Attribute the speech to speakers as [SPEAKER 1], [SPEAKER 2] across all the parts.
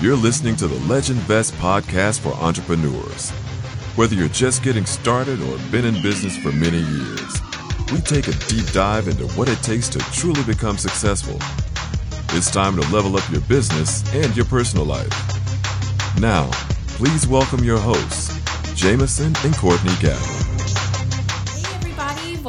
[SPEAKER 1] You're listening to the Legend Vest podcast for entrepreneurs. Whether you're just getting started or been in business for many years, we take a deep dive into what it takes to truly become successful. It's time to level up your business and your personal life. Now, please welcome your hosts, Jameson and Courtney Gavin.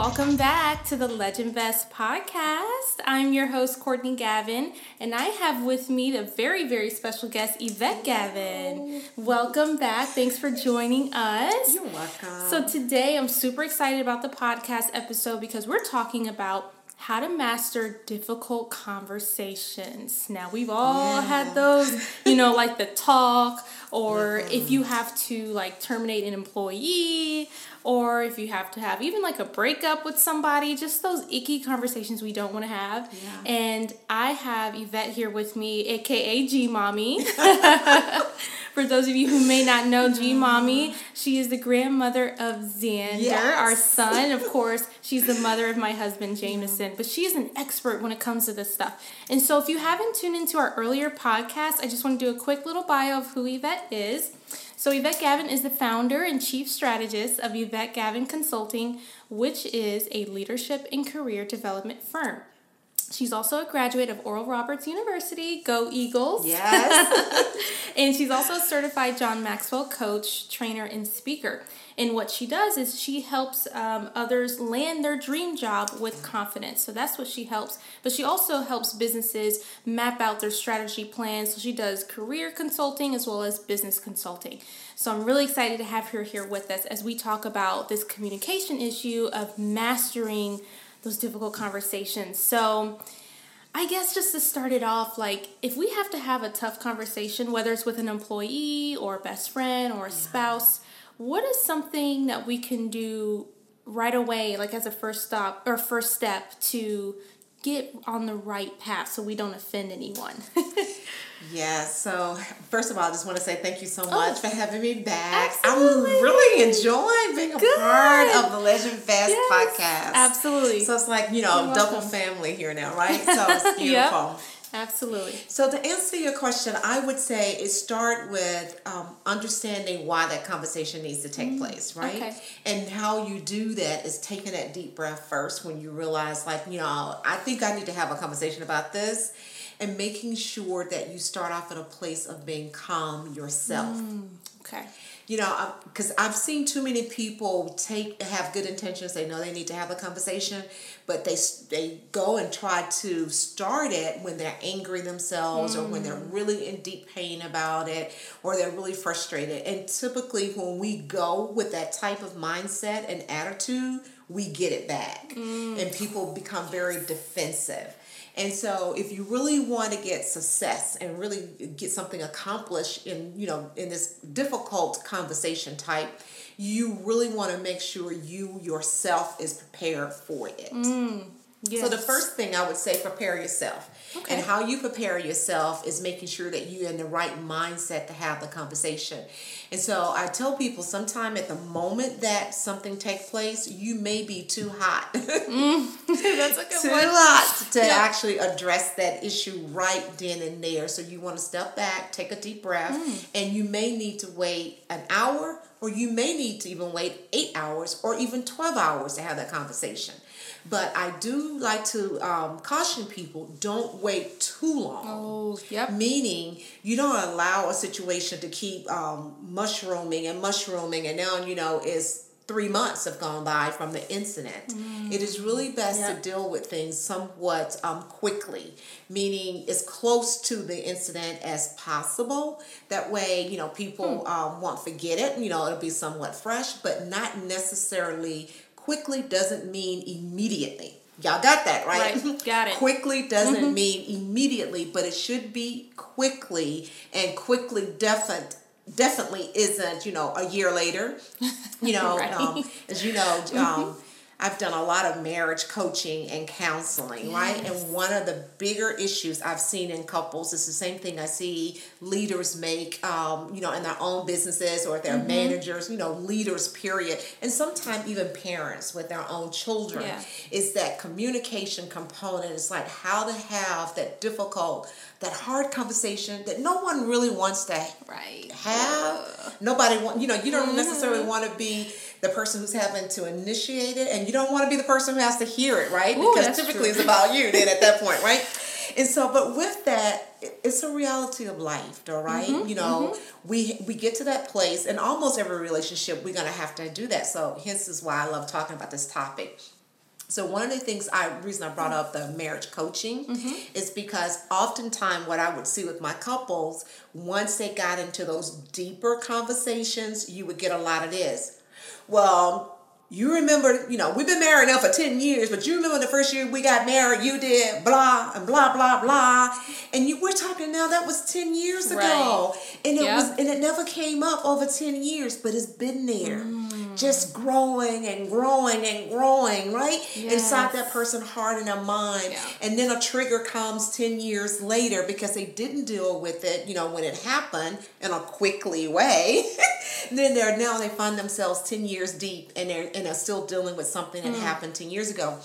[SPEAKER 2] Welcome back to the Legend Vest podcast. I'm your host, Courtney Gavin, and I have with me the very, very special guest, Yvette Gavin. Welcome back. Thanks for joining us.
[SPEAKER 3] You're welcome.
[SPEAKER 2] So, today I'm super excited about the podcast episode because we're talking about how to master difficult conversations. Now, we've all
[SPEAKER 3] Yeah.
[SPEAKER 2] had those, you know, like the talk, or
[SPEAKER 3] Mm-hmm.
[SPEAKER 2] if you have to like terminate an employee, or if you have to have even like a breakup with somebody, just those icky conversations we don't want to have.
[SPEAKER 3] Yeah.
[SPEAKER 2] And I have Yvette here with me, aka G Mommy. For those of you who may not know G Mommy, she is the grandmother of Xander,
[SPEAKER 3] Yes.
[SPEAKER 2] our son. Of course, she's the mother of my husband, Jameson, but she's an expert when it comes to this stuff. And so, if you haven't tuned into our earlier podcast, I just want to do a quick little bio of who Yvette is. So, Yvette Gavin is the founder and chief strategist of Yvette Gavin Consulting, which is a leadership and career development firm. She's also a graduate of Oral Roberts University. Go Eagles!
[SPEAKER 3] yes.
[SPEAKER 2] And she's also a certified John Maxwell coach, trainer, and speaker. And what she does is she helps um, others land their dream job with confidence. So that's what she helps. But she also helps businesses map out their strategy plans. So she does career consulting as well as business consulting. So I'm really excited to have her here with us as we talk about this communication issue of mastering those difficult conversations. So, I guess just to start it off, like if we have to have a tough conversation, whether it's with an employee or a best friend or a spouse, what is something that we can do right away, like as a first stop or first step to get on the right path so we don't offend anyone?
[SPEAKER 3] yeah, So, first of all, I just want to say thank you so oh, much for having me back.
[SPEAKER 2] Oh. Absolutely.
[SPEAKER 3] I'm really enjoying being a
[SPEAKER 2] Good.
[SPEAKER 3] part of the Legend Vest
[SPEAKER 2] Yes,
[SPEAKER 3] podcast.
[SPEAKER 2] absolutely.
[SPEAKER 3] So, it's like, you know,
[SPEAKER 2] You're
[SPEAKER 3] double
[SPEAKER 2] welcome.
[SPEAKER 3] family here now, right? So, it's
[SPEAKER 2] Yep. Absolutely.
[SPEAKER 3] So to answer your question, I would say it start with um, understanding why that conversation needs to take place, right?
[SPEAKER 2] okay.
[SPEAKER 3] And how you do that is taking that deep breath first when you realize, like, you know, I think I need to have a conversation about this, and making sure that you start off at a place of being calm yourself
[SPEAKER 2] Okay.
[SPEAKER 3] You know because i've seen too many people take have good intentions. They know they need to have a conversation but they they go and try to start it when they're angry themselves or when they're mm. really in deep pain about it or they're really frustrated. And typically when we go with that type of mindset and attitude we get it back. Mm. And people become very defensive and so if you really want to get success and really get something accomplished in, you know, in this difficult conversation type, you really want to make sure you yourself is prepared for it. Mm.
[SPEAKER 2] Yes.
[SPEAKER 3] So the first thing I would say, prepare yourself.
[SPEAKER 2] Okay.
[SPEAKER 3] And how you prepare yourself is making sure that you're in the right mindset to have the conversation. And so I tell people sometime at the moment that something takes place, you may be too hot.
[SPEAKER 2] That's a good
[SPEAKER 3] too
[SPEAKER 2] one.
[SPEAKER 3] hot to
[SPEAKER 2] Yeah.
[SPEAKER 3] actually address that issue right then and there. So you want to step back, take a deep breath,
[SPEAKER 2] Mm.
[SPEAKER 3] and you may need to wait an hour, or you may need to even wait eight hours or even 12 hours to have that conversation. But I do like to um, caution people don't wait too long.
[SPEAKER 2] Oh, yep.
[SPEAKER 3] Meaning, you don't allow a situation to keep um, mushrooming and mushrooming, and now you know it's three months have gone by from the incident. It is really best
[SPEAKER 2] Yeah.
[SPEAKER 3] to deal with things somewhat um, quickly, meaning as close to the incident as possible. That way, you know, people um, won't forget it. You know, it'll be somewhat fresh, but not necessarily quickly doesn't mean immediately. Y'all got that, right?
[SPEAKER 2] Right, got it.
[SPEAKER 3] quickly doesn't mean immediately, but it should be quickly, and quickly definite definitely isn't you know a year later. You know,
[SPEAKER 2] Right.
[SPEAKER 3] um, as you know, um, I've done a lot of marriage coaching and counseling, yes. right? And one of the bigger issues I've seen in couples is the same thing I see leaders make, um, you know, in their own businesses or their mm-hmm. managers, you know, leaders, period. And sometimes even parents with their own children yeah. is that communication component. It's like how to have that difficult, that hard conversation that no one really wants to
[SPEAKER 2] right.
[SPEAKER 3] have. Nobody want, you know, you don't mm-hmm. necessarily want to be the person who's having to initiate it, and you don't want to be the person who has to hear it, right?
[SPEAKER 2] Ooh,
[SPEAKER 3] because typically true. it's about you then at that point, right? And so, but with that, it's a reality of life, all right? mm-hmm, You know, mm-hmm. we we get to that place, and almost every relationship we're gonna have to do that. So, hence is why I love talking about this topic. So one of the things I reason I brought up the marriage coaching mm-hmm. is because oftentimes what I would see with my couples once they got into those deeper conversations, you would get a lot of this well, you remember, you know, we've been married now for 10 years, but you remember the first year we got married, you did blah and blah, blah, blah. And you we're talking now that was 10 years ago. Right. And it yep. was and it never came up over 10 years, but it's been there. Mm just growing and growing and growing, right? Yes. Inside that person's heart and their mind. Yeah. And then a trigger comes 10 years later because they didn't deal with it, you know, when it happened in a quickly way. then they're now they find themselves 10 years deep and they're and are still dealing with something that mm. happened 10 years ago.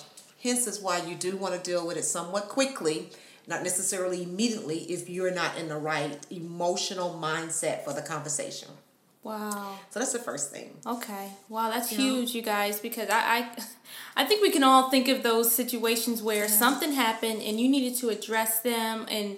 [SPEAKER 3] Hence is why you do want to deal with it somewhat quickly not necessarily immediately if you're not in the right emotional mindset for the conversation.
[SPEAKER 2] Wow.
[SPEAKER 3] So that's the first thing.
[SPEAKER 2] Okay. Wow, that's you huge, you guys, because I, I I think we can all think of those situations where yeah. something happened and you needed to address them and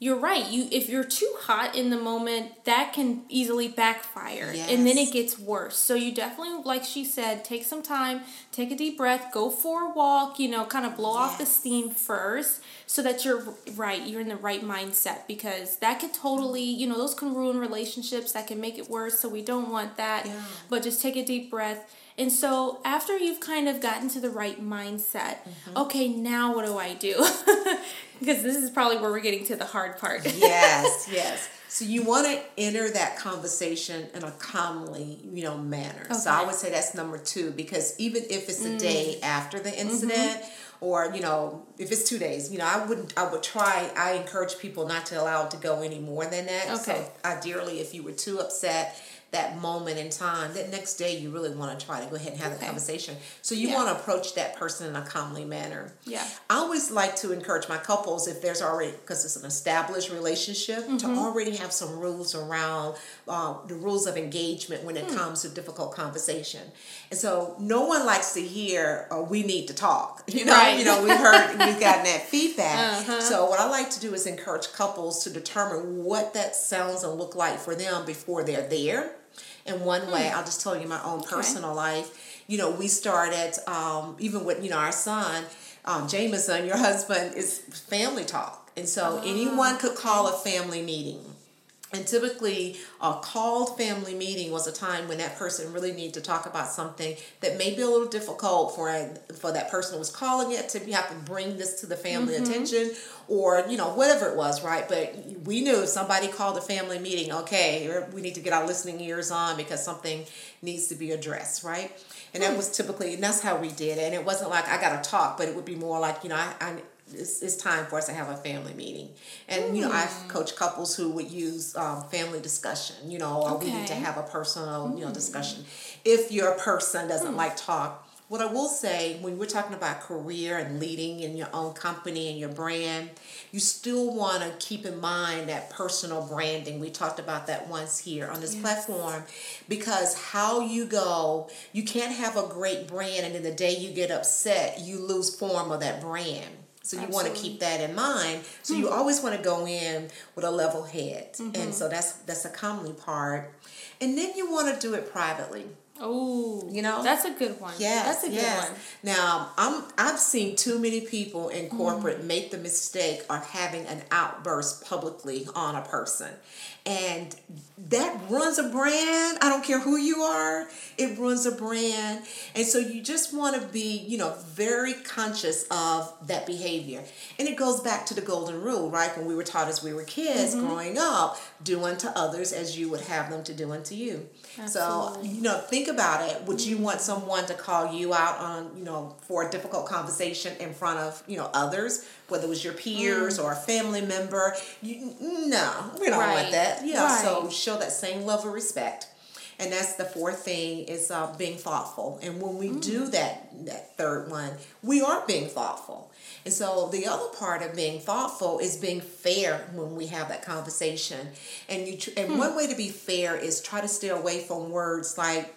[SPEAKER 2] you're right. You if you're too hot in the moment, that can easily backfire, yes. and then it gets worse. So you definitely, like she said, take some time, take a deep breath, go for a walk. You know, kind of blow yes. off the steam first, so that you're right. You're in the right mindset because that could totally, you know, those can ruin relationships. That can make it worse. So we don't want that. Yeah. But just take a deep breath. And so after you've kind of gotten to the right mindset, mm-hmm. okay, now what do I do? because this is probably where we're getting to the hard part.
[SPEAKER 3] yes, yes. So you want to enter that conversation in a calmly, you know, manner. Okay. So I would say that's number two because even if it's a mm. day after the incident, mm-hmm. or you know, if it's two days, you know, I wouldn't. I would try. I encourage people not to allow it to go any more than that. Okay. So ideally, if you were too upset that moment in time, that next day you really want to try to go ahead and have okay. the conversation. So you yeah. want to approach that person in a calmly manner.
[SPEAKER 2] Yeah.
[SPEAKER 3] I always like to encourage my couples if there's already because it's an established relationship mm-hmm. to already have some rules around uh, the rules of engagement when it hmm. comes to difficult conversation. And so no one likes to hear oh, we need to talk. You know, right. you know, we've heard we've gotten that feedback. Uh-huh. So what I like to do is encourage couples to determine what that sounds and look like for them before they're there in one way. Mm. I'll just tell you my own personal okay. life. You know, we started um, even with you know our son, um, Jameson, your husband is family talk, and so uh, anyone could call a family meeting. And typically, a called family meeting was a time when that person really needed to talk about something that may be a little difficult for a, for that person who was calling it to have to bring this to the family mm-hmm. attention, or you know whatever it was, right? But we knew if somebody called a family meeting, okay, we need to get our listening ears on because something needs to be addressed, right? And that was typically, and that's how we did it. And it wasn't like I got to talk, but it would be more like you know I, I it's, it's time for us to have a family meeting. And, you know, I've hmm. coached couples who would use um, family discussion, you know, or okay. we need to have a personal, you know, discussion. If your person doesn't mm. like talk, what I will say when we're talking about career and leading in your own company and your brand, you still want to keep in mind that personal branding. We talked about that once here on this yes. platform because how you go, you can't have a great brand and then the day you get upset, you lose form of that brand. So you want to keep that in mind. So mm-hmm. you always want to go in with a level head, mm-hmm. and so that's that's a commonly part. And then you want to do it privately.
[SPEAKER 2] Oh,
[SPEAKER 3] you know
[SPEAKER 2] that's a good one.
[SPEAKER 3] Yeah,
[SPEAKER 2] that's a
[SPEAKER 3] yes.
[SPEAKER 2] good one.
[SPEAKER 3] Now, I'm I've seen too many people in corporate mm. make the mistake of having an outburst publicly on a person, and that runs a brand. I don't care who you are; it runs a brand, and so you just want to be, you know, very conscious of that behavior. And it goes back to the golden rule, right? When we were taught as we were kids mm-hmm. growing up, do unto others as you would have them to do unto you. Absolutely. So you know, think about it, would you want someone to call you out on, you know, for a difficult conversation in front of, you know, others, whether it was your peers mm. or a family member? You, no, we don't right. want that. Yeah, right. so show that same level of respect. And that's the fourth thing is uh, being thoughtful. And when we mm. do that, that third one, we are being thoughtful. And so the other part of being thoughtful is being fair when we have that conversation. And you tr- and hmm. one way to be fair is try to stay away from words like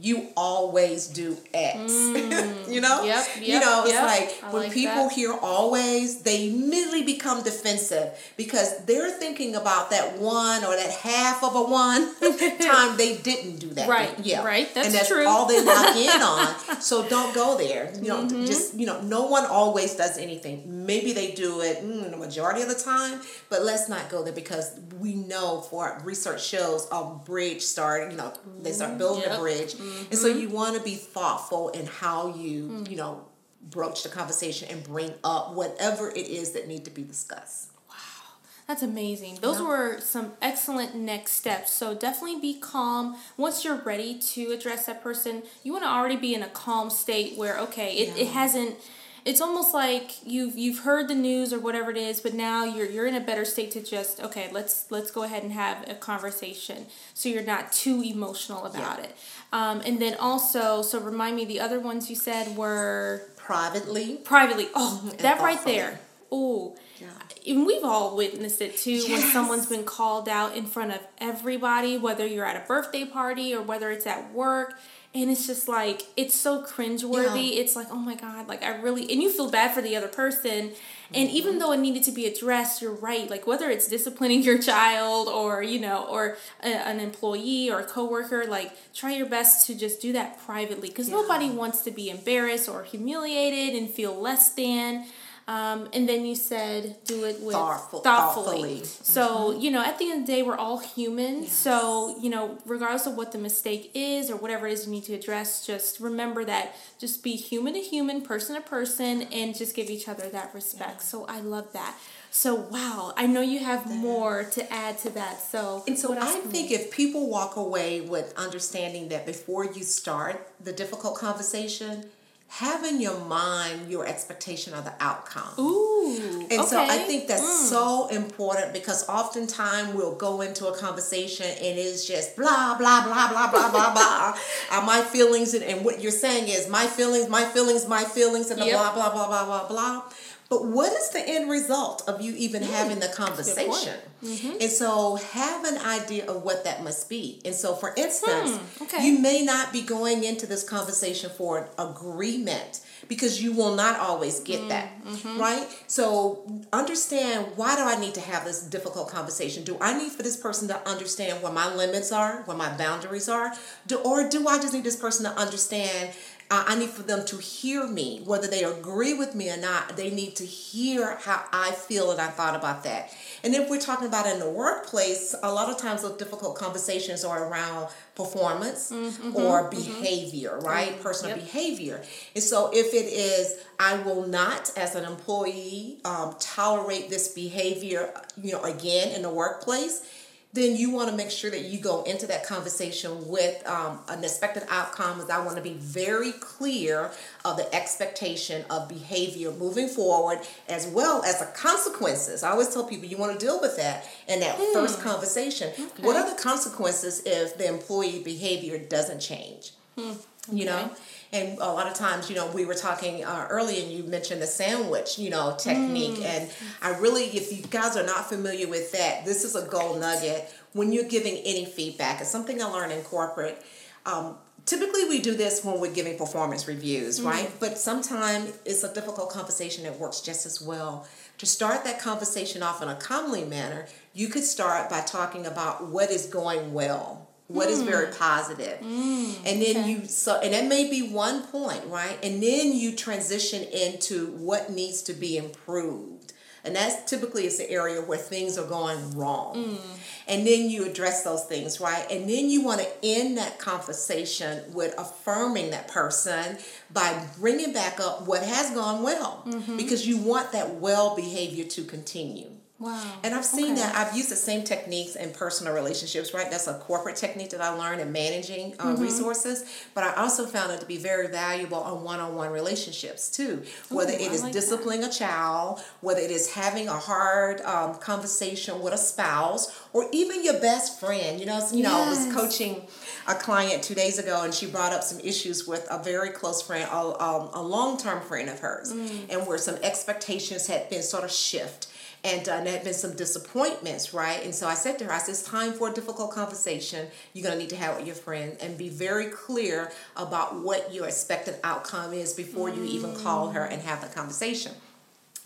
[SPEAKER 3] you always do X. Mm. you know?
[SPEAKER 2] Yep, yep,
[SPEAKER 3] You know, it's
[SPEAKER 2] yep.
[SPEAKER 3] like I when like people that. hear always, they immediately become defensive because they're thinking about that one or that half of a one time they didn't do that.
[SPEAKER 2] Right.
[SPEAKER 3] Yeah.
[SPEAKER 2] Right. That's,
[SPEAKER 3] and that's
[SPEAKER 2] true.
[SPEAKER 3] all they lock in on. So don't go there. You know, mm-hmm. just, you know, no one always does anything. Maybe they do it mm, the majority of the time, but let's not go there because we know for research shows a bridge start, you know, they start building a bridge Mm-hmm. And so you want to be thoughtful in how you, mm. you know, broach the conversation and bring up whatever it is that need to be discussed.
[SPEAKER 2] Wow. That's amazing. Those yeah. were some excellent next steps. So definitely be calm. Once you're ready to address that person, you want to already be in a calm state where okay, it, yeah. it hasn't it's almost like you've you've heard the news or whatever it is, but now you're you're in a better state to just okay, let's let's go ahead and have a conversation, so you're not too emotional about yeah. it. Um, and then also, so remind me, the other ones you said were
[SPEAKER 3] privately.
[SPEAKER 2] Privately. Oh, that right there. Oh, yeah. And we've all witnessed it too yes. when someone's been called out in front of everybody, whether you're at a birthday party or whether it's at work and it's just like it's so cringeworthy. Yeah. It's like, oh my god, like I really and you feel bad for the other person. And mm-hmm. even though it needed to be addressed, you're right. Like whether it's disciplining your child or you know, or a, an employee or a coworker, like try your best to just do that privately because yeah. nobody wants to be embarrassed or humiliated and feel less than. Um, and then you said do it with
[SPEAKER 3] Thoughtful,
[SPEAKER 2] thoughtfully. thoughtfully. So, mm-hmm. you know, at the end of the day, we're all human. Yes. So, you know, regardless of what the mistake is or whatever it is you need to address, just remember that just be human to human, person to person, and just give each other that respect. Yeah. So I love that. So wow, I know you have more to add to that. So
[SPEAKER 3] and so I think if people walk away with understanding that before you start the difficult conversation, have in your mind your expectation of the outcome.
[SPEAKER 2] Ooh.
[SPEAKER 3] And okay. so I think that's mm. so important because oftentimes we'll go into a conversation and it's just blah, blah, blah, blah, blah, blah, blah. Uh, my feelings, and, and, what you're saying is my feelings, my feelings, my feelings, and the yep. blah, blah, blah, blah, blah, blah. But what is the end result of you even mm. having the conversation? Mm-hmm. And so have an idea of what that must be. And so, for instance, hmm. okay. you may not be going into this conversation for an agreement because you will not always get mm, that, mm-hmm. right? So understand why do I need to have this difficult conversation? Do I need for this person to understand what my limits are, what my boundaries are, do, or do I just need this person to understand uh, I need for them to hear me, whether they agree with me or not. They need to hear how I feel and I thought about that. And if we're talking about in the workplace, a lot of times those difficult conversations are around performance mm-hmm, or mm-hmm. behavior, mm-hmm. right? Mm-hmm. Personal yep. behavior. And so if it is, I will not, as an employee, um, tolerate this behavior, you know, again in the workplace then you want to make sure that you go into that conversation with um, an expected outcome is i want to be very clear of the expectation of behavior moving forward as well as the consequences i always tell people you want to deal with that in that mm. first conversation okay. what are the consequences if the employee behavior doesn't change mm. okay. you know and a lot of times you know we were talking uh, earlier and you mentioned the sandwich you know technique. Mm. and i really if you guys are not familiar with that this is a gold nugget when you're giving any feedback. It's something i learned in corporate. Um, typically we do this when we're giving performance reviews mm. right? But sometimes it's a difficult conversation that works just as well. To start that conversation off in a calmly manner you could start by talking about what is going well what mm. is very hmm. positive. Mm, and then okay. you so and that may be one point right and then you transition into what needs to be improved and that's typically is the area where things are going wrong mm. and then you address those things right and then you want to end that conversation with affirming that person by bringing back up what has gone well mm-hmm. because you want that well behavior to continue
[SPEAKER 2] Wow.
[SPEAKER 3] And I've seen
[SPEAKER 2] Okay.
[SPEAKER 3] that. I've used the same techniques in personal relationships, right? That's a corporate technique that I learned in managing uh,
[SPEAKER 2] Mm-hmm.
[SPEAKER 3] resources. But I also found it to be very valuable on one on one relationships too. Whether
[SPEAKER 2] Ooh,
[SPEAKER 3] it
[SPEAKER 2] I
[SPEAKER 3] is
[SPEAKER 2] like that.
[SPEAKER 3] disciplining a child, whether it is having a hard um, conversation with a spouse, or even your best friend. You know, you know, I was coaching a client two days ago, and she brought up some issues with a very close friend, a, um, a long term friend of hers,
[SPEAKER 2] Mm.
[SPEAKER 3] and where some expectations had been sort of shift. And uh, there had been some disappointments, right? And so I said to her, I said, it's time for a difficult conversation you're going to need to have with your friend and be very clear about what your expected outcome is before you even call her and have the conversation.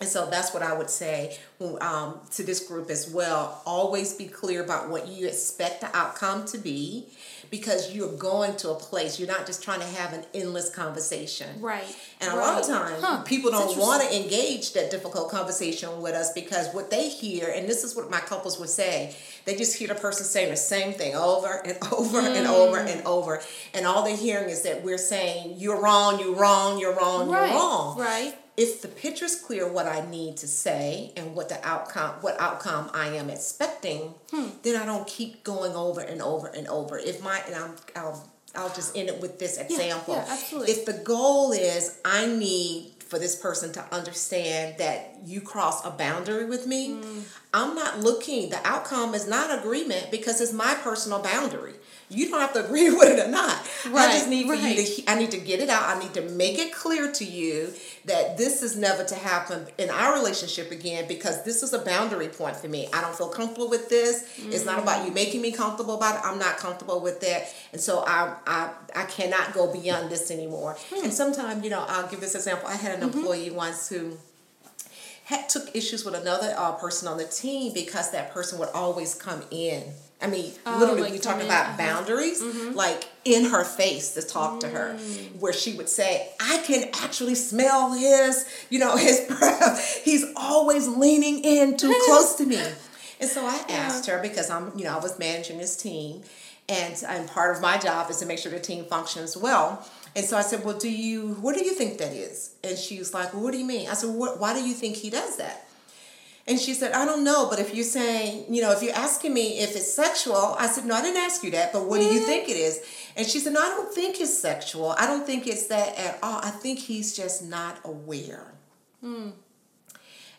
[SPEAKER 3] And so that's what I would say um, to this group as well. Always be clear about what you expect the outcome to be because you're going to a place. You're not just trying to have an endless conversation.
[SPEAKER 2] Right.
[SPEAKER 3] And a lot of times,
[SPEAKER 2] Huh.
[SPEAKER 3] people don't want to engage that difficult conversation with us because what they hear, and this is what my couples would say, they just hear the person saying the same thing over and over and over
[SPEAKER 2] Mm.
[SPEAKER 3] and over. And all they're hearing is that we're saying, you're wrong, you're wrong, you're wrong,
[SPEAKER 2] Right.
[SPEAKER 3] you're wrong
[SPEAKER 2] Right.
[SPEAKER 3] If the picture's clear what I need to say and what the outcome what outcome I am expecting,
[SPEAKER 2] Hmm.
[SPEAKER 3] then I don't keep going over and over and over. If my and I'm I'll I'll just end it with this example.
[SPEAKER 2] yeah, absolutely.
[SPEAKER 3] If the goal is I need for this person to understand that you cross a boundary with me,
[SPEAKER 2] Hmm.
[SPEAKER 3] I'm not looking. The outcome is not agreement because it's my personal boundary. You don't have to agree with it or not. I just need for you to I need to get it out. I need to make it clear to you that this is never to happen in our relationship again because this is a boundary point for me. I don't feel comfortable with this. It's not about you mm. making me comfortable about it. I'm not comfortable with that. And so I I, I cannot go beyond this anymore. And hmm. sometimes, you know, I'll give this example. I had an mm-hmm. employee once who had took issues with another uh, person on the team because that person would always come in. I mean,
[SPEAKER 2] Oh,
[SPEAKER 3] literally,
[SPEAKER 2] like
[SPEAKER 3] we talk about
[SPEAKER 2] uh-huh.
[SPEAKER 3] boundaries, like in her face to talk to her, where she would say, "I can actually smell his, you know, his breath. He's always leaning in too close to me." And so I asked her because I'm, you know, I was managing this team, and and part of my job is to make sure the team functions well. And so I said, "Well, do you? What do you think that is?" And she was like, well, "What do you mean?" I said, what, "Why do you think he does that?" And she said, I don't know, but if you're saying, you know, if you're asking me if it's sexual, I said, no, I didn't ask you that, but what do you mm-hmm. think it is? And she said, no, I don't think it's sexual. I don't think it's that at all. I think he's just not aware. Hmm.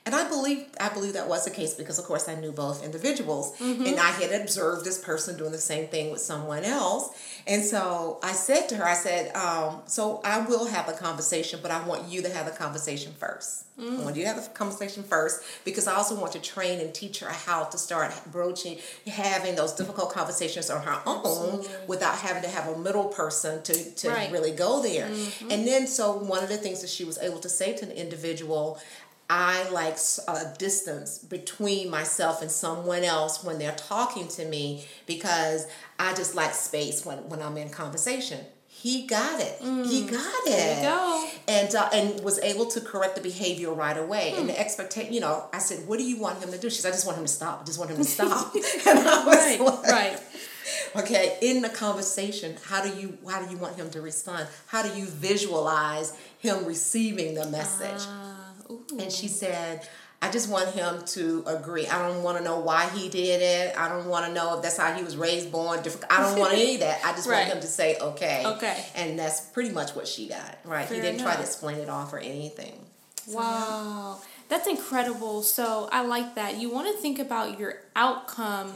[SPEAKER 3] And I believe I believe that was the case because of course I knew both individuals mm-hmm. and I had observed this person doing the same thing with someone else. And so I said to her, I said, um, so I will have a conversation, but I want you to have the conversation first. I mm. want you to have the conversation first because I also want to train and teach her how to start broaching, having those difficult conversations on her own without having to have a middle person to, to
[SPEAKER 2] Right.
[SPEAKER 3] really go there. Mm-hmm. And then, so one of the things that she was able to say to an individual, I like a distance between myself and someone else when they're talking to me because I just like space when, when I'm in conversation. He got it. He mm, got it.
[SPEAKER 2] Go.
[SPEAKER 3] And uh, and was able to correct the behavior right away. And the hmm. expectation, you know, I said, "What do you want him to do?" She said, "I just want him to stop. I just want him to stop." and I was
[SPEAKER 2] Right.
[SPEAKER 3] like,
[SPEAKER 2] Right.
[SPEAKER 3] okay in the conversation how do you how do you want him to respond how do you visualize him receiving the message
[SPEAKER 2] ooh.
[SPEAKER 3] And she said i just want him to agree i don't want to know why he did it i don't want to know if that's how he was raised born different i don't want any of that i just
[SPEAKER 2] Right.
[SPEAKER 3] want him to say okay
[SPEAKER 2] Okay.
[SPEAKER 3] and that's pretty much what she got right he didn't try to explain it off or anything
[SPEAKER 2] Wow. That's incredible. So I like that. You want to think about your outcome.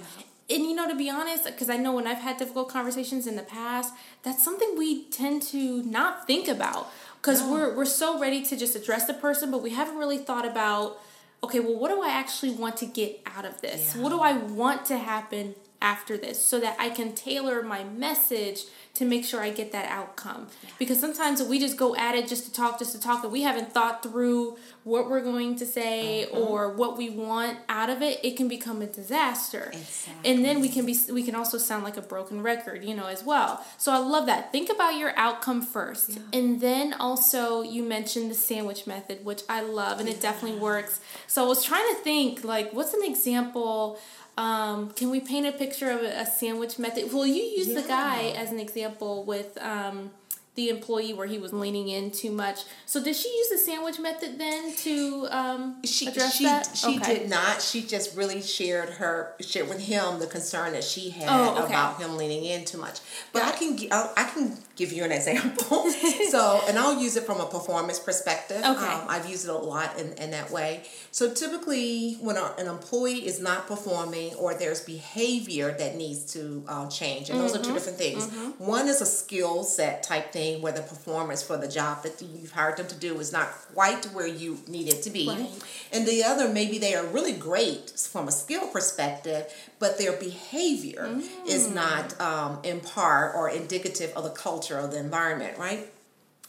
[SPEAKER 2] And you know, to be honest, because I know when I've had difficult conversations in the past, that's something we tend to not think about. Because we're, we're so ready to just address the person, but we haven't really thought about, okay, well, what do I actually want to get out of this?
[SPEAKER 3] Yeah.
[SPEAKER 2] What do I want to happen after this so that I can tailor my message to make sure I get that outcome. Because sometimes we just go at it just to talk, just to talk, and we haven't thought through what we're going to say mm-hmm. or what we want out of it. It can become a disaster, exactly. and then we can be we can also sound like a broken record, you know, as well. So I love that. Think about your outcome first, and then also you mentioned the sandwich method, which I love, and it definitely works. So I was trying to think like, what's an example? Um, can we paint a picture of a, a sandwich method? Well, you use the guy as an example with um, the employee where he was leaning in too much. So did she use the sandwich method then to um,
[SPEAKER 3] she
[SPEAKER 2] address
[SPEAKER 3] she
[SPEAKER 2] that?
[SPEAKER 3] she
[SPEAKER 2] Okay.
[SPEAKER 3] did not. She just really shared her shared with him the concern that she had
[SPEAKER 2] Oh, okay.
[SPEAKER 3] about him leaning in too much. But
[SPEAKER 2] Got
[SPEAKER 3] I can I can give you an example. so and I'll use it from a performance perspective.
[SPEAKER 2] Okay.
[SPEAKER 3] Um, I've used it a lot in, in that way. So typically, when a, an employee is not performing or there's behavior that needs to uh, change, and those are
[SPEAKER 2] Mm-hmm.
[SPEAKER 3] two different things. One is a skill set type thing where the performance for the job that you've hired them to do is not quite where you need it to be.
[SPEAKER 2] Right.
[SPEAKER 3] And the other, maybe they are really great from a skill perspective, but their behavior is
[SPEAKER 2] Mm.
[SPEAKER 3] not um, in part or indicative of the culture of the environment, right?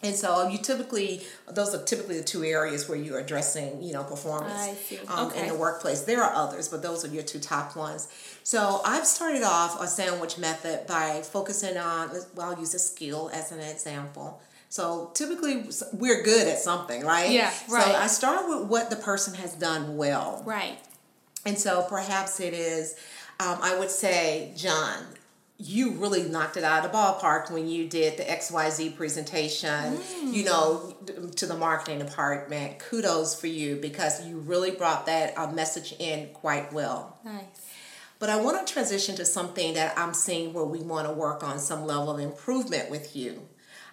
[SPEAKER 3] And so you typically, those are typically the two areas where you're addressing, you know, performance um, in the workplace. There are others, but those are your two top ones. So I've started off a sandwich method by focusing on, well, I'll use a skill as an example. So typically we're good at something, right?
[SPEAKER 2] Yeah, right.
[SPEAKER 3] So I start with what the person has done well.
[SPEAKER 2] Right.
[SPEAKER 3] And so perhaps it is, um, I would say, John, you really knocked it out of the ballpark when you did the XYZ presentation, you know, to the marketing department. Kudos for you because you really brought that uh, message in quite well.
[SPEAKER 2] Nice.
[SPEAKER 3] But I want to transition to something that I'm seeing where we want to work on some level of improvement with you.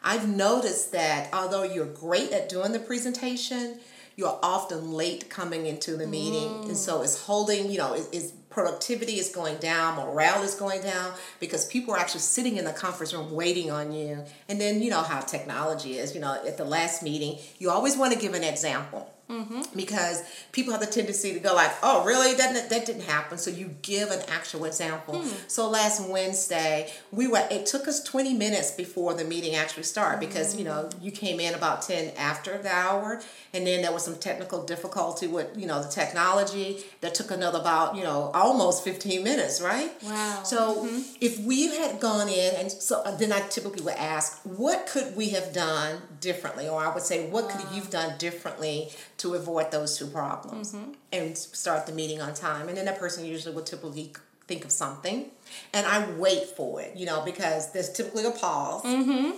[SPEAKER 3] I've noticed that although you're great at doing the presentation, you're often late coming into the meeting. And so it's holding, you know, is productivity is going down, morale is going down because people are actually sitting in the conference room waiting on you. And then you know how technology is, you know, at the last meeting, you always want to give an example Mm-hmm. because people have the tendency to go like, "Oh, really? That that didn't happen." So you give an actual example. Hmm. So last Wednesday, we were. It took us twenty minutes before the meeting actually started because you know mm. you came in about ten after the hour, and then there was some technical difficulty with you know the technology that took another about you know almost fifteen minutes, right?
[SPEAKER 2] Wow.
[SPEAKER 3] So mm-hmm. if we had gone in and so uh, then I typically would ask, what could we have done differently, or I would say, what could you've done differently to avoid those two problems, mm-hmm. and start the meeting on time. And then that person usually will typically think of something, and I wait for it, you know, because there's typically a pause. Mm-hmm.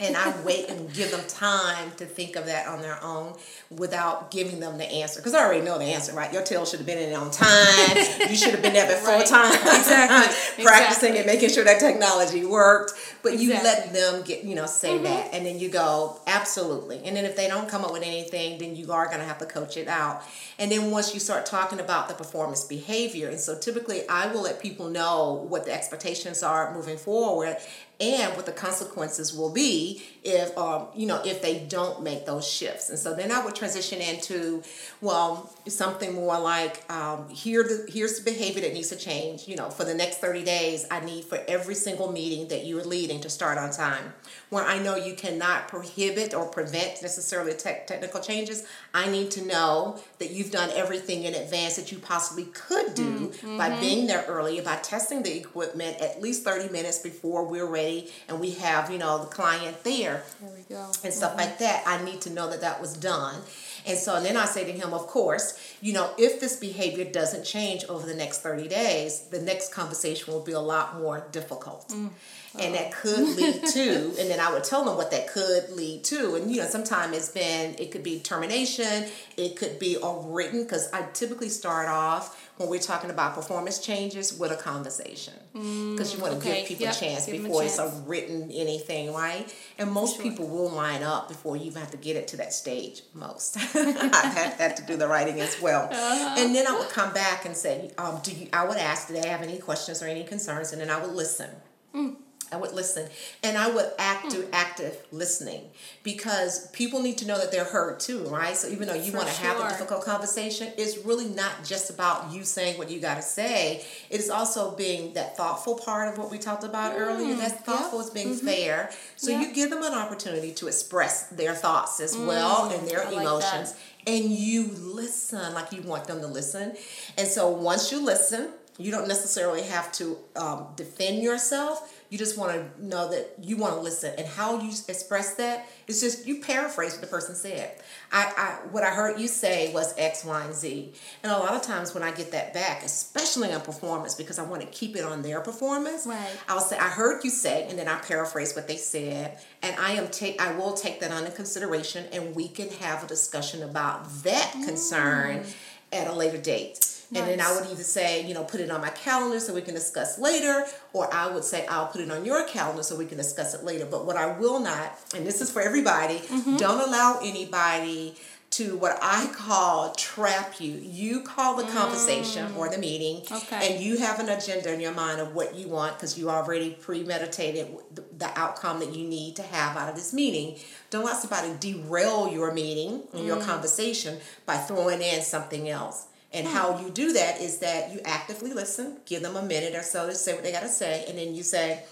[SPEAKER 3] And I wait and give them time to think of that on their own without giving them the answer. Because I already know the answer, right? Your tail should have been in on time. you should have been there before
[SPEAKER 2] Right.
[SPEAKER 3] time.
[SPEAKER 2] Exactly.
[SPEAKER 3] Practicing
[SPEAKER 2] Exactly.
[SPEAKER 3] and making sure that technology worked. But you let them get, you know, say mm-hmm. that. And then you go, absolutely. And then if they don't come up with anything, then you are going to have to coach it out. And then once you start talking about the performance behavior, and so typically I will let people know what the expectations are moving forward and what the consequences will be if um, you know if they don't make those shifts. And so then i would transition into well something more like um, here the here's the behavior that needs to change. You know for the next 30 days i need for every single meeting that you're leading to start on time. Where i know you cannot prohibit or prevent necessarily tech technical changes i need to know that you've done everything in advance that you possibly could do by being there early by testing the equipment at least 30 minutes before we're ready and we have you know the client there
[SPEAKER 2] There we go.
[SPEAKER 3] and stuff mm-hmm. like that i need to know that that was done. And so then i say to him of course you know if this behavior doesn't change over the next 30 days the next conversation will be a lot more difficult. Mm. And that could lead to and then i would tell them what that could lead to. And you know sometimes it's been it could be termination it could be a written because i typically start off when we're talking about performance changes with a conversation because you want to
[SPEAKER 2] okay.
[SPEAKER 3] give people
[SPEAKER 2] Yep.
[SPEAKER 3] a chance
[SPEAKER 2] Give 'em a
[SPEAKER 3] before it's a written anything, right? And most
[SPEAKER 2] Sure.
[SPEAKER 3] people will line up before you even have to get it to that stage. Most I've had, had to do the writing as well,
[SPEAKER 2] Uh-huh.
[SPEAKER 3] and then I would come back and say, um, "Do you?" I would ask, "Do they have any questions or any concerns?" And then I would listen.
[SPEAKER 2] Mm.
[SPEAKER 3] I would listen, and I would act do hmm. active listening because people need to know that they're heard too, right? So even though you want to have a difficult conversation, it's really not just about you saying what you got to say. It is also being that thoughtful part of what we talked about earlier. Hmm. That's thoughtful is being mm-hmm. fair. So
[SPEAKER 2] Yeah.
[SPEAKER 3] you give them an opportunity to express their thoughts as hmm. well and their
[SPEAKER 2] I like
[SPEAKER 3] emotions. And you listen like you want them to listen. And so once you listen, You don't necessarily have to um, defend yourself. You just want to know that you want to listen, and how you express that is just you paraphrase what the person said. I, I what I heard you say was X, Y, and Z, and a lot of times when I get that back, especially on performance, because I want to keep it on their performance,
[SPEAKER 2] Right.
[SPEAKER 3] I'll say I heard you say, and then I paraphrase what they said, and I am take I will take that under consideration, and we can have a discussion about that concern at a later date. And then I would either say, you know, put it on my calendar so we can discuss later, or I would say, I'll put it on your calendar so we can discuss it later. But what I will not, and this is for everybody,
[SPEAKER 2] Mm-hmm.
[SPEAKER 3] don't allow anybody to what I call trap you. You call the conversation or the meeting,
[SPEAKER 2] Mm. Okay.
[SPEAKER 3] and you have an agenda in your mind of what you want because you already premeditated the, the outcome that you need to have out of this meeting. Don't let somebody derail your meeting and
[SPEAKER 2] Mm.
[SPEAKER 3] your conversation by throwing in something else. And how you do that is that you actively listen, give them a minute or so to say what they got to say, and then you say,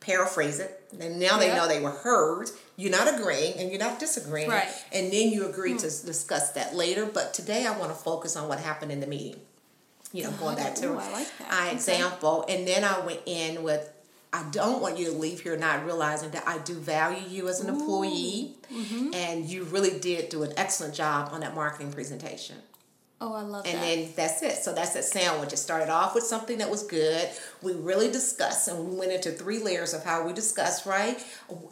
[SPEAKER 3] paraphrase it. And now they
[SPEAKER 2] Yep.
[SPEAKER 3] know they were heard. You're not agreeing and you're not disagreeing.
[SPEAKER 2] Right.
[SPEAKER 3] And then you agree to discuss that later. But today I want to focus on what happened in the meeting. You know, going back to
[SPEAKER 2] Ooh, I like that. Okay.
[SPEAKER 3] example. And then I went in with I don't want you to leave here not realizing that I do value you as an employee.
[SPEAKER 2] Mm-hmm.
[SPEAKER 3] And you really did do an excellent job on that marketing presentation.
[SPEAKER 2] Oh, I love
[SPEAKER 3] And
[SPEAKER 2] that.
[SPEAKER 3] then that's it. So that's that sandwich. It started off with something that was good. We really discussed and we went into three layers of how we discussed, right?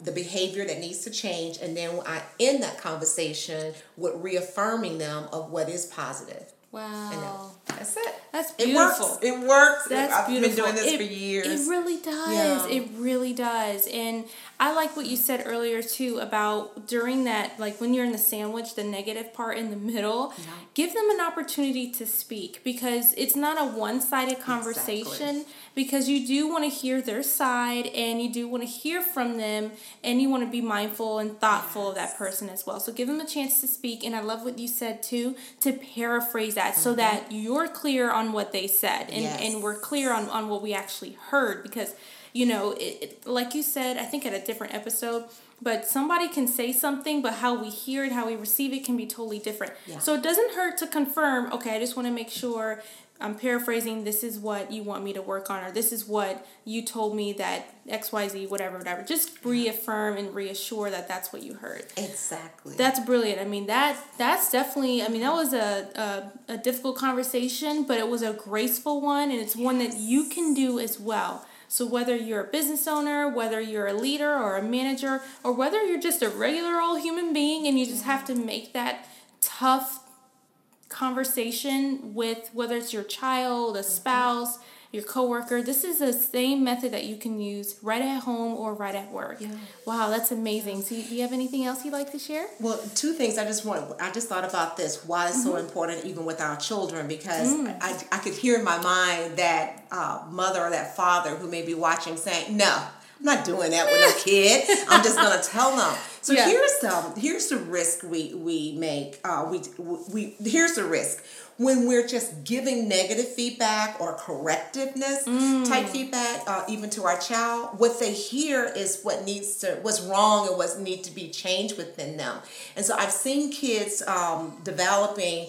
[SPEAKER 3] The behavior that needs to change. And then I end that conversation with reaffirming them of what is positive.
[SPEAKER 2] Wow.
[SPEAKER 3] that- that's it.
[SPEAKER 2] That's
[SPEAKER 3] It
[SPEAKER 2] beautiful.
[SPEAKER 3] works. It works.
[SPEAKER 2] That's
[SPEAKER 3] I've
[SPEAKER 2] beautiful.
[SPEAKER 3] been doing this
[SPEAKER 2] it,
[SPEAKER 3] for years.
[SPEAKER 2] It really does.
[SPEAKER 3] Yeah.
[SPEAKER 2] It really does. And I like what you said earlier too about during that, like when you're in the sandwich, the negative part in the middle, yeah. give them an opportunity to speak because it's not a one sided conversation. Exactly. Because you do want to hear their side and you do want to hear from them and you want to be mindful and thoughtful of that person as well. So give them a chance to speak. And I love what you said too, to paraphrase that so mm-hmm. that you're clear on what they said and,
[SPEAKER 3] Yes.
[SPEAKER 2] and we're clear on, on what we actually heard because you know it, it, like you said i think at a different episode but somebody can say something but how we hear it how we receive it can be totally different
[SPEAKER 3] Yeah.
[SPEAKER 2] so it doesn't hurt to confirm okay i just want to make sure i'm paraphrasing this is what you want me to work on or this is what you told me that xyz whatever whatever just reaffirm and reassure that that's what you heard
[SPEAKER 3] Exactly.
[SPEAKER 2] that's brilliant. I mean that that's definitely. I mean that was a, a a difficult conversation, but it was a graceful one, and it's one that you can do as well. So whether you're a business owner, whether you're a leader or a manager, or whether you're just a regular old human being and you just have to make that tough conversation with whether it's your child, a spouse, your coworker. This is the same method that you can use right at home or right at work.
[SPEAKER 3] Yeah.
[SPEAKER 2] Wow, that's amazing. So, do you have anything else you'd like to share?
[SPEAKER 3] Well, two things I just want. I just thought about this. Why it's
[SPEAKER 2] Mm-hmm.
[SPEAKER 3] so important, even with our children, because
[SPEAKER 2] Mm.
[SPEAKER 3] I, I could hear in my mind that uh, mother or that father who may be watching saying, "No, I'm not doing that with a kid. I'm just gonna tell them." So
[SPEAKER 2] Yeah.
[SPEAKER 3] here's the here's the risk we we make. Uh, we we here's the risk when we're just giving negative feedback or correctiveness
[SPEAKER 2] Mm.
[SPEAKER 3] type feedback, uh, even to our child, what they hear is what needs to, what's wrong and what needs to be changed within them. And so I've seen kids um, developing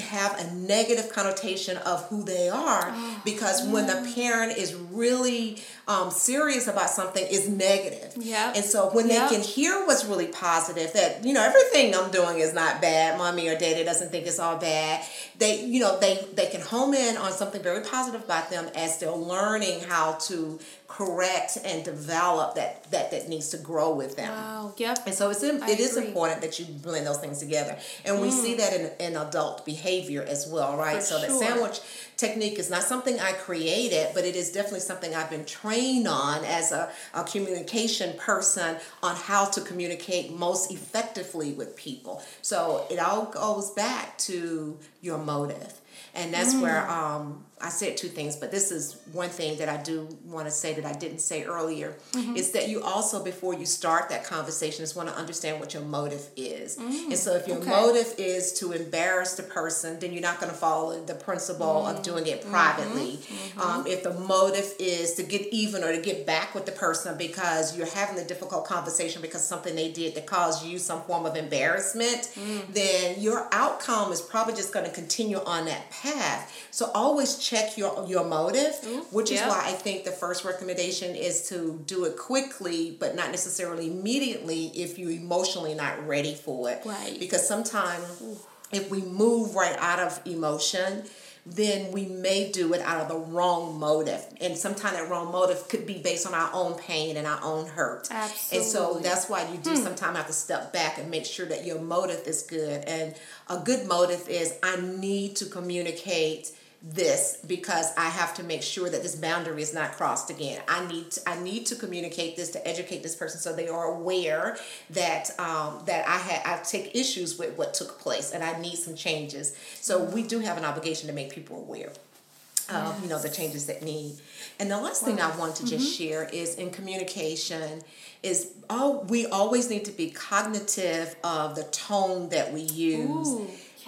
[SPEAKER 3] have a negative connotation of who they are
[SPEAKER 2] Oh,
[SPEAKER 3] because when the parent is really um, serious about something is negative.
[SPEAKER 2] yeah
[SPEAKER 3] And so when
[SPEAKER 2] Yep.
[SPEAKER 3] they can hear what's really positive, that you know everything I'm doing is not bad. Mommy or daddy doesn't think it's all bad. They you know they they can home in on something very positive about them as they're learning how to correct and develop that that that needs to grow with them.
[SPEAKER 2] Wow. Yep.
[SPEAKER 3] And so it's im-
[SPEAKER 2] I
[SPEAKER 3] it is
[SPEAKER 2] agree.
[SPEAKER 3] important that you blend those things together, and we see that in, in adult behavior as well, right?
[SPEAKER 2] For
[SPEAKER 3] so
[SPEAKER 2] sure.
[SPEAKER 3] that sandwich technique is not something I created, but it is definitely something I've been trained on as a, a communication person on how to communicate most effectively with people. So it all goes back to your motive. And that's where um, I said two things, but this is one thing that I do want to say that I didn't say earlier mm-hmm. is that you also, before you start that conversation, just want to understand what your motive is. Mm, and so if your
[SPEAKER 2] okay.
[SPEAKER 3] motive is to embarrass the person, then you're not going to follow the principle of mm, doing it mm-hmm, privately. Mm-hmm. Um, if the motive is to get even or to get back with the person because you're having a difficult conversation because something they did that caused you some form of embarrassment, mm. then your outcome is probably just going to continue on that path. So always check your your motive,
[SPEAKER 2] Ooh,
[SPEAKER 3] which is
[SPEAKER 2] yeah.
[SPEAKER 3] why I think the first recommendation is to do it quickly, but not necessarily immediately if you're emotionally not ready for it.
[SPEAKER 2] Right.
[SPEAKER 3] Because sometimes if we move right out of emotion, then we may do it out of the wrong motive. And sometimes that wrong motive could be based on our own pain and our own hurt. Absolutely. And so that's why you do hmm. sometimes have to step back and make sure that your motive is good. And a good motive is I need to communicate this because I have to make sure that this boundary is not crossed again. I need to, I need to communicate this to educate this person so they are aware that um, that I had I take issues with what took place and I need some changes. So we do have an obligation to make people aware. Of, you know the changes that need and the last thing i want to just share is in communication is oh we always need to be cognitive of the tone that we use
[SPEAKER 2] Ooh,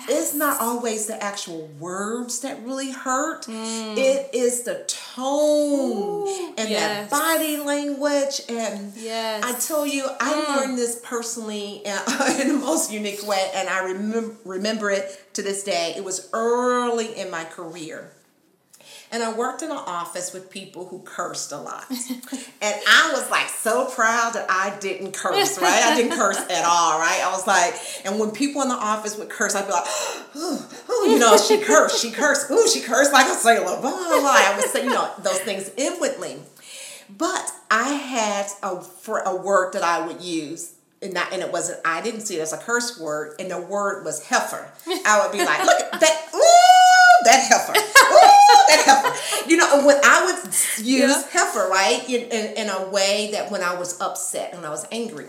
[SPEAKER 3] it's not always the actual words that really hurt.
[SPEAKER 2] Mm.
[SPEAKER 3] It is the tone and
[SPEAKER 2] yes.
[SPEAKER 3] that body language. And
[SPEAKER 2] Yes.
[SPEAKER 3] I tell you, I
[SPEAKER 2] Mm.
[SPEAKER 3] learned this personally uh, in the most unique way, and I remember remember it to this day. It was early in my career. And I worked in an office with people who cursed a lot. and I was like so proud that I didn't curse, right? I didn't curse at all, right? I was like, and when people in the office would curse, I'd be like, oh, oh you know, she cursed, she cursed, ooh, she cursed like a sailor, blah, blah, blah. I would say, you know, those things inwardly. But I had a, for a word that I would use. And, not, and it wasn't, I didn't see it as a curse word, and the word was heifer. I would be like, look at that, ooh, that heifer. Ooh, that heifer. You know, when I would use
[SPEAKER 2] Yeah.
[SPEAKER 3] heifer, right, in, in, in a way that when I was upset, when I was angry.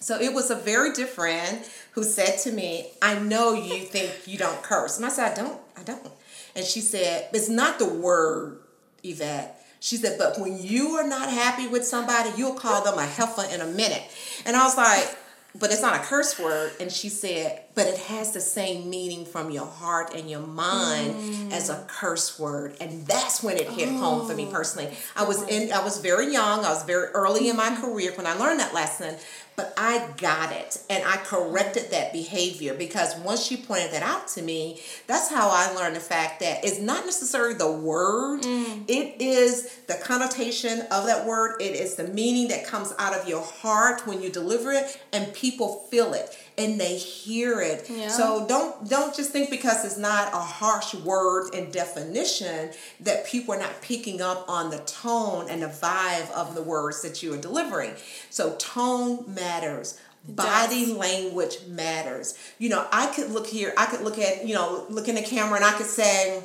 [SPEAKER 3] So it was a very dear friend who said to me, I know you think you don't curse. And I said, I don't, I don't. And she said, It's not the word, Yvette. She said, but when you are not happy with somebody, you'll call them a heifer in a minute. And I was like, but it's not a curse word. And she said, but it has the same meaning from your heart and your mind hmm. as a curse word. And that's when it hit home for me oh. personally. I was in I was very young, I was very early in my mm-hmm. career when I learned that lesson. But I got it and I corrected that behavior because once she pointed that out to me, that's how I learned the fact that it's not necessarily the word, mm. it is the connotation of that word, it is the meaning that comes out of your heart when you deliver it, and people feel it and they hear it.
[SPEAKER 2] Yeah.
[SPEAKER 3] So don't don't just think because it's not a harsh word and definition that people are not picking up on the tone and the vibe of the words that you are delivering. So tone matters. Body language matters. You know, I could look here, I could look at, you know, look in the camera and I could say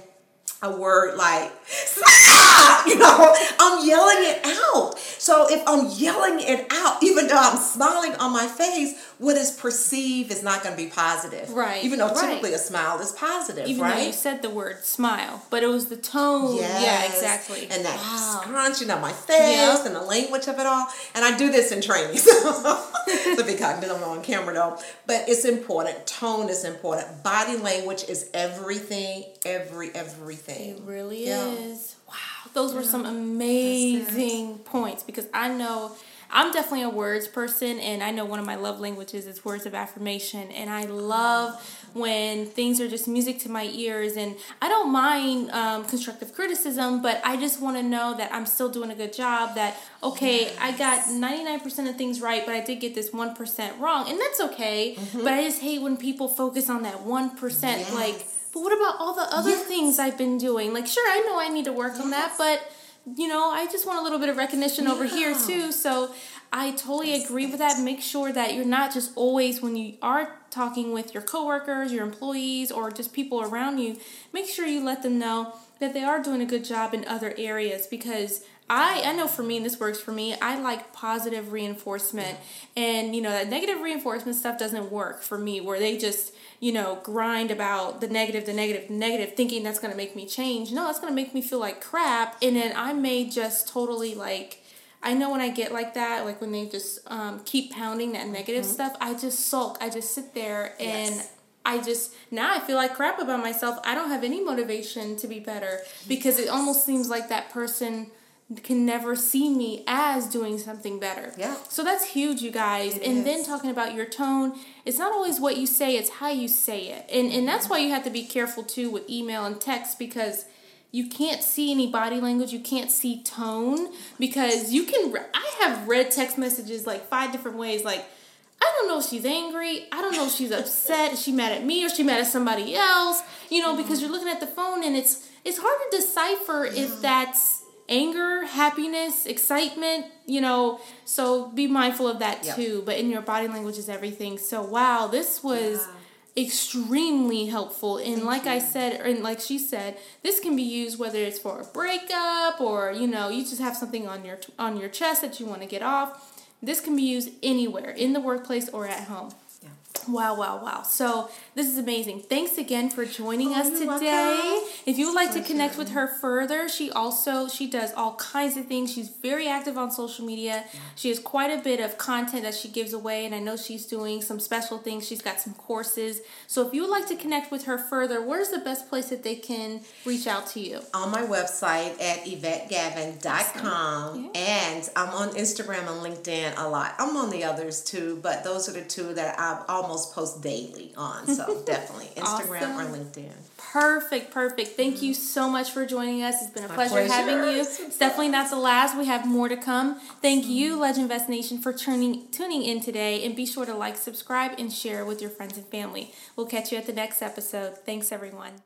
[SPEAKER 3] a word like stop you know i'm yelling it out so if i'm yelling it out even though i'm smiling on my face what is perceived is not going to be positive
[SPEAKER 2] Right,
[SPEAKER 3] even though
[SPEAKER 2] right.
[SPEAKER 3] typically a smile is positive
[SPEAKER 2] Even
[SPEAKER 3] right
[SPEAKER 2] though you said the word smile, but it was the tone. Yeah, exactly.
[SPEAKER 3] And that
[SPEAKER 2] Wow.
[SPEAKER 3] scrunching of my face
[SPEAKER 2] Yeah.
[SPEAKER 3] and the language of it all. And I do this in training. to be cognitive on camera though. But it's important. Tone is important. Body language is everything, every, everything.
[SPEAKER 2] It really
[SPEAKER 3] Yeah.
[SPEAKER 2] is. Wow, those were some amazing points because I know I'm definitely a words person, and I know one of my love languages is words of affirmation, and I love when things are just music to my ears, and I don't mind um, constructive criticism, but I just want to know that I'm still doing a good job. That okay, I got 99% of things right, but I did get this 1% wrong, and that's okay. But I just hate when people focus on that 1%, like. But what about all the other
[SPEAKER 3] Yes.
[SPEAKER 2] things I've been doing? Like, sure, I know I need to work on that, but you know, I just want a little bit of recognition over here too. So I totally agree with that. Make sure that you're not just always when you are talking with your coworkers, your employees, or just people around you, make sure you let them know that they are doing a good job in other areas because I, I know for me, and this works for me, I like positive reinforcement. And, you know, that negative reinforcement stuff doesn't work for me, where they just, you know, grind about the negative, the negative, the negative, thinking that's going to make me change. No, it's going to make me feel like crap. And then I may just totally like, I know when I get like that, like when they just um, keep pounding that negative stuff, I just sulk. I just sit there and
[SPEAKER 3] Yes.
[SPEAKER 2] I just now I feel like crap about myself. I don't have any motivation to be better because it almost seems like that person can never see me as doing something better.
[SPEAKER 3] Yeah.
[SPEAKER 2] So that's huge, you guys. and then talking about your tone, it's not always what you say, it's how you say it. And and that's why you have to be careful too with email and text because you can't see any body language, you can't see tone because you can. I have read text messages like five different ways, like. I don't know if she's angry. I don't know if she's upset. Is she mad at me or she mad at somebody else? You know, because you're looking at the phone and it's it's hard to decipher if mm-hmm. that's anger, happiness, excitement, you know. So be mindful of that
[SPEAKER 3] Yep.
[SPEAKER 2] too. But in your body language is everything. So wow, this was extremely helpful. And like I said, and like she said, this can be used whether it's for a breakup or you know you just have something on your on your chest that you want to get off. This can be used anywhere in the workplace or at home.
[SPEAKER 3] Yeah.
[SPEAKER 2] Wow, wow, wow. So this is amazing. Thanks again for joining
[SPEAKER 3] Oh,
[SPEAKER 2] us today.
[SPEAKER 3] welcome.
[SPEAKER 2] If you would like to
[SPEAKER 3] Pleasure.
[SPEAKER 2] connect with her further, she also she does all kinds of things. She's very active on social media. She has quite a bit of content that she gives away and I know she's doing some special things. She's got some courses. So if you would like to connect with her further, where's the best place that they can reach out to you?
[SPEAKER 3] on my website at yvettegavin.com and I'm on Instagram and LinkedIn a lot. I'm on the others too, but those are the two that I've almost post daily on. So definitely Instagram or LinkedIn.
[SPEAKER 2] Perfect, perfect. Thank you so much for joining us. It's been a pleasure,
[SPEAKER 3] pleasure.
[SPEAKER 2] having you.
[SPEAKER 3] It's
[SPEAKER 2] It's definitely not the last. We have more to come. Thank mm-hmm. you, Legend Vest Nation, for tuning tuning in today. And be sure to like, subscribe, and share with your friends and family. We'll catch you at the next episode. Thanks, everyone.